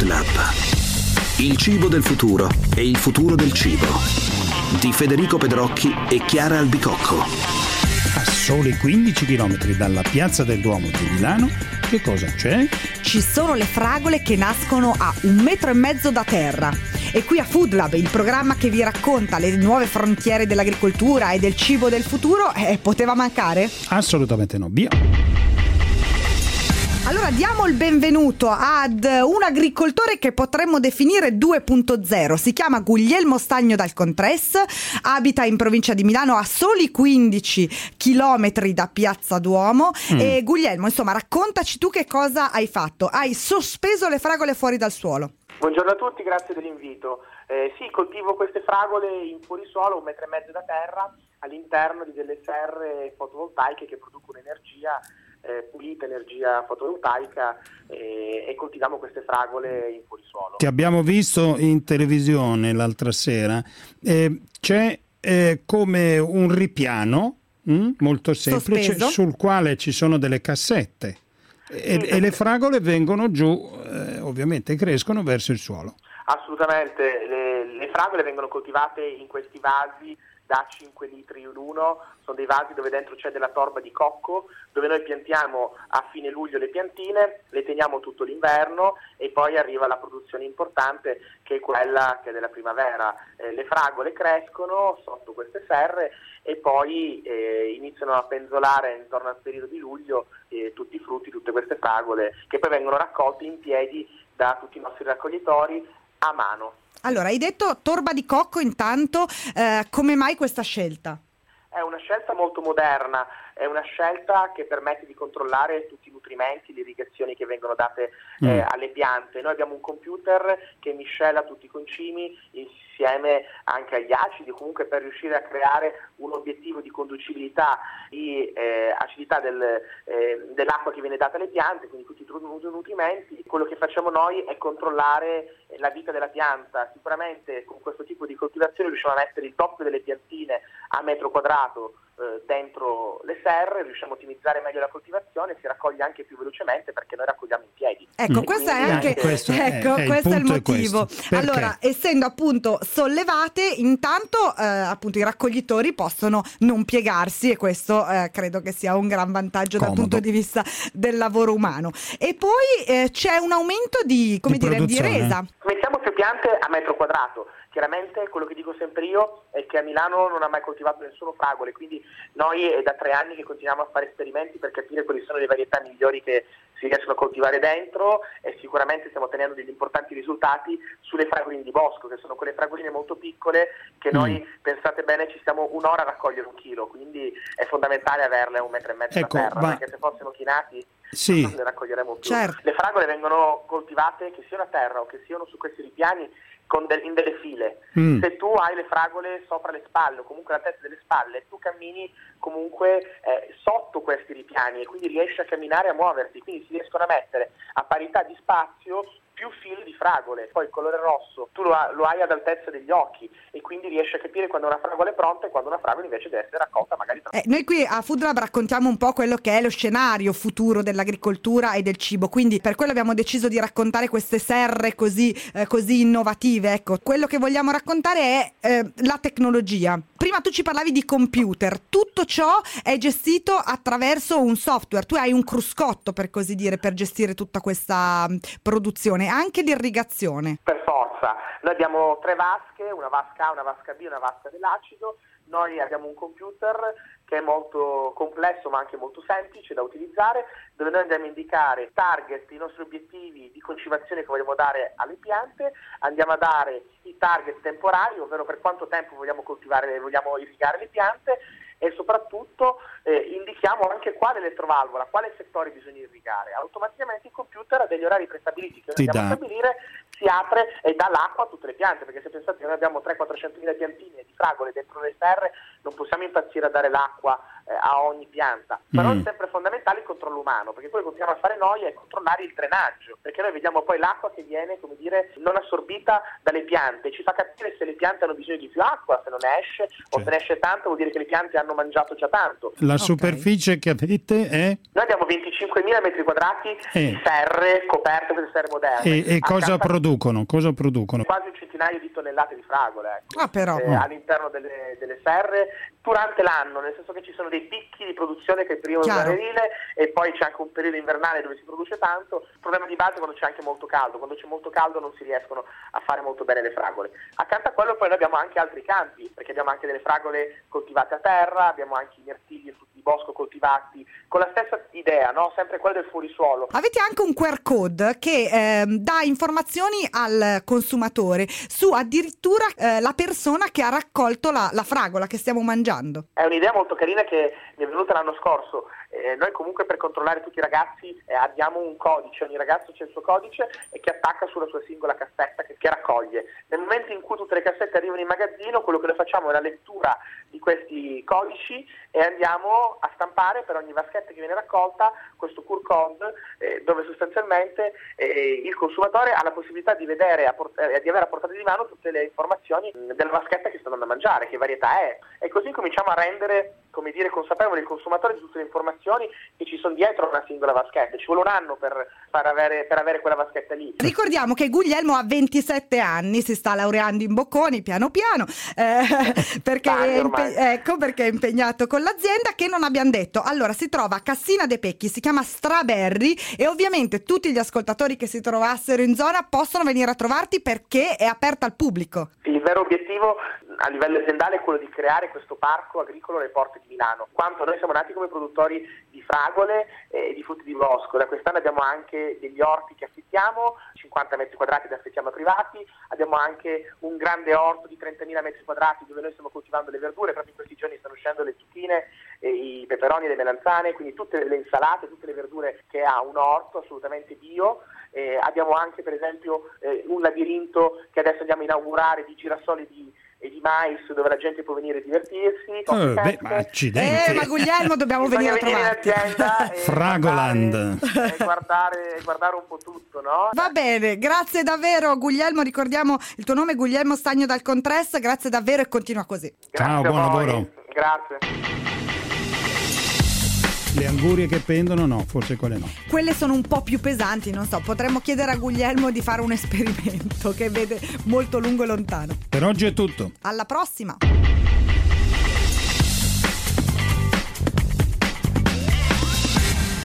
Food Lab. Il cibo del futuro e il futuro del cibo. Di Federico Pedrocchi e Chiara Albicocco. A soli 15 km dalla piazza del Duomo di Milano, che cosa c'è? Ci sono le fragole che nascono a un metro e mezzo da terra. E qui a Food Lab, il programma che vi racconta le nuove frontiere dell'agricoltura e del cibo del futuro, eh, poteva mancare? Assolutamente no, via. Allora diamo il benvenuto ad un agricoltore che potremmo definire 2.0. Si chiama Guglielmo Stagno dal Contres, abita in provincia di Milano a soli 15 chilometri da Piazza Duomo. Mm. E Guglielmo, insomma, raccontaci tu che cosa hai fatto. Hai sospeso le fragole fuori dal suolo. Buongiorno a tutti, grazie dell'invito. Eh, sì, coltivo queste fragole in fuorisuolo, un metro e mezzo da terra, all'interno di delle serre fotovoltaiche che producono energia eh, pulita energia fotovoltaica eh, e coltiviamo queste fragole in fuorisuolo. Ti abbiamo visto in televisione l'altra sera, eh, c'è eh, come un ripiano mh, mm, molto semplice Sospeso. sul quale ci sono delle cassette e, e le fragole vengono giù, eh, ovviamente crescono verso il suolo. Assolutamente, le, le fragole vengono coltivate in questi vasi da 5 litri l'uno, sono dei vasi dove dentro c'è della torba di cocco, dove noi piantiamo a fine luglio le piantine, le teniamo tutto l'inverno e poi arriva la produzione importante che è quella che è della primavera. Eh, le fragole crescono sotto queste serre e poi eh, iniziano a penzolare intorno al periodo di luglio eh, tutti i frutti, tutte queste fragole che poi vengono raccolti in piedi da tutti i nostri raccoglitori a mano. Allora, hai detto torba di cocco intanto, eh, come mai questa scelta? È una scelta molto moderna, è una scelta che permette di controllare tutti i nutrimenti, le irrigazioni che vengono date eh, mm. alle piante. Noi abbiamo un computer che miscela tutti i concimi insieme anche agli acidi, comunque per riuscire a creare un obiettivo di conducibilità, di eh, acidità del, eh, dell'acqua che viene data alle piante, quindi tutti i nutrimenti. Quello che facciamo noi è controllare la vita della pianta. Sicuramente con questo tipo di coltivazione riusciamo a mettere il doppio delle piantine a metro quadrato eh, dentro le serre, riusciamo a ottimizzare meglio la coltivazione, si raccoglie anche più velocemente perché noi raccogliamo in piedi. Ecco, questo è anche, questo ecco, è, è questo il è il motivo. È allora, essendo appunto sollevate, intanto eh, appunto i raccoglitori possono non piegarsi e questo eh, credo che sia un gran vantaggio Comodo. dal punto di vista del lavoro umano. E poi eh, c'è un aumento di, come Di dire, di produzione. resa. Mettiamo più piante a metro quadrato. Chiaramente quello che dico sempre io è che a Milano non ha mai coltivato nessuno fragole, quindi noi è da tre anni che continuiamo a fare esperimenti per capire quali sono le varietà migliori che si riescono a coltivare dentro e sicuramente stiamo ottenendo degli importanti risultati sulle fragoline di bosco, che sono quelle fragoline molto piccole che noi, pensate bene, ci stiamo un'ora a raccogliere un chilo, quindi è fondamentale averle a un metro e mezzo Ecco, da terra, ma- perché se fossero chinati Sì. non le raccoglieremo più. Certo. Le fragole vengono coltivate che siano a terra o che siano su questi ripiani del- in delle file. Mm. Se tu hai le fragole sopra le spalle o comunque la testa delle spalle, tu cammini comunque eh, sotto questi ripiani e quindi riesci a camminare e a muoverti, quindi si riescono a mettere a parità di spazio più fili di fragole, poi il colore rosso tu lo, ha- lo hai ad altezza degli occhi e quindi riesci a capire quando una fragola è pronta e quando una fragola invece deve essere raccolta magari tra Eh, noi qui a Food Lab raccontiamo un po' quello che è lo scenario futuro dell'agricoltura e del cibo, quindi per quello abbiamo deciso di raccontare queste serre così, eh, così innovative. Ecco, quello che vogliamo raccontare è eh, la tecnologia. Prima tu ci parlavi di computer, tutto ciò è gestito attraverso un software, tu hai un cruscotto per così dire per gestire tutta questa mh, produzione, anche l'irrigazione. Per forza, noi abbiamo tre vasche, una vasca A, una vasca B una vasca dell'acido, noi abbiamo un computer che è molto complesso ma anche molto semplice da utilizzare, dove noi andiamo a indicare target, i nostri obiettivi di concimazione che vogliamo dare alle piante, andiamo a dare target temporali, ovvero per quanto tempo vogliamo coltivare, vogliamo irrigare le piante e soprattutto eh, indichiamo anche quale elettrovalvola, quale settore bisogna irrigare. Automaticamente il computer ha degli orari prestabiliti che a stabilire, si apre e dà l'acqua a tutte le piante, perché se pensate che noi abbiamo 300-400 mila piantine di fragole dentro le serre, non possiamo impazzire a dare l'acqua a ogni pianta. Però Mm. è sempre fondamentale il controllo umano, perché quello che continuiamo a fare noi è controllare il drenaggio, perché noi vediamo poi l'acqua che viene, come dire, non assorbita dalle piante, ci fa capire se le piante hanno bisogno di più acqua, se non ne esce, o Certo. se ne esce tanto vuol dire che le piante hanno mangiato già tanto. La Ok. superficie che avete è... Noi abbiamo 25.000 metri quadrati Eh. di serre coperte, queste serre moderne. E, e cosa producono? Cosa producono? Quasi un centinaio di tonnellate di fragole ecco, Ah, però. eh, all'interno delle, delle serre durante l'anno, nel senso che ci sono dei picchi di produzione che è il periodo primaverile e poi c'è anche un periodo invernale dove si produce tanto. Il problema di base è quando c'è anche molto caldo, quando c'è molto caldo non si riescono a fare molto bene le fragole. Accanto a quello poi noi abbiamo anche altri campi, perché abbiamo anche delle fragole coltivate a terra, abbiamo anche i e frutti di bosco coltivati, con la stessa idea, no? sempre quella del fuorisuolo. Avete anche un QR code che ehm, dà informazioni al consumatore su addirittura eh, la persona che ha raccolto la, la fragola che stiamo mangiando. È un'idea molto carina che mi è venuta l'anno scorso. Eh, noi comunque per controllare tutti i ragazzi eh, abbiamo un codice, ogni ragazzo c'è il suo codice e che attacca sulla sua singola cassetta che, che raccoglie. Nel momento in cui tutte le cassette arrivano in magazzino, quello che noi facciamo è la lettura di questi codici e andiamo a stampare per ogni vaschetta che viene raccolta questo QR code eh, dove sostanzialmente eh, il consumatore ha la possibilità di vedere, port- eh, di avere a portata di mano tutte le informazioni mh, della vaschetta che sta andando a mangiare, che varietà è. E così cominciamo a rendere, come dire, consapevole il consumatore di tutte le informazioni che ci sono dietro una singola vaschetta. Ci vuole un anno per, far avere, per avere quella vaschetta lì. Ricordiamo che Guglielmo ha 27 anni, si sta laureando in Bocconi piano piano, eh, perché, è impe- ecco, perché è impegnato con l'azienda che non abbiamo detto. Allora, si trova a Cassina de Pecchi, si chiama Straberry e ovviamente tutti gli ascoltatori che si trovassero in zona possono venire a trovarti perché è aperta al pubblico. Il vero obiettivo a livello aziendale è quello di creare questo parco agricolo alle porte di Milano. Quanto noi siamo nati come produttori di fragole e di frutti di bosco, da quest'anno abbiamo anche degli orti che affittiamo, 50 metri quadrati da affittiamo a privati, abbiamo anche un grande orto di 30.000 metri quadrati dove noi stiamo coltivando le verdure, proprio in questi giorni stanno uscendo le zucchine, i peperoni le melanzane, quindi tutte le insalate, tutte le verdure che ha un orto assolutamente bio. Eh, abbiamo anche per esempio eh, un labirinto che adesso andiamo a inaugurare di girasoli di, e di mais dove la gente può venire a divertirsi. Eh, coffee beh, ma accidenti. Eh, ma Guglielmo dobbiamo venire a venire in trovarti. azienda e Fragoland. guardare- e guardare, e guardare un po' tutto, no? Va bene, grazie davvero Guglielmo, ricordiamo il tuo nome Guglielmo Stagno dal Contress, grazie davvero e continua così. Ciao, Grazie buon lavoro. Grazie. Le angurie che pendono no, forse quelle no. Quelle sono un po' più pesanti, non so, potremmo chiedere a Guglielmo di fare un esperimento che vede molto lungo e lontano. Per oggi è tutto. Alla prossima!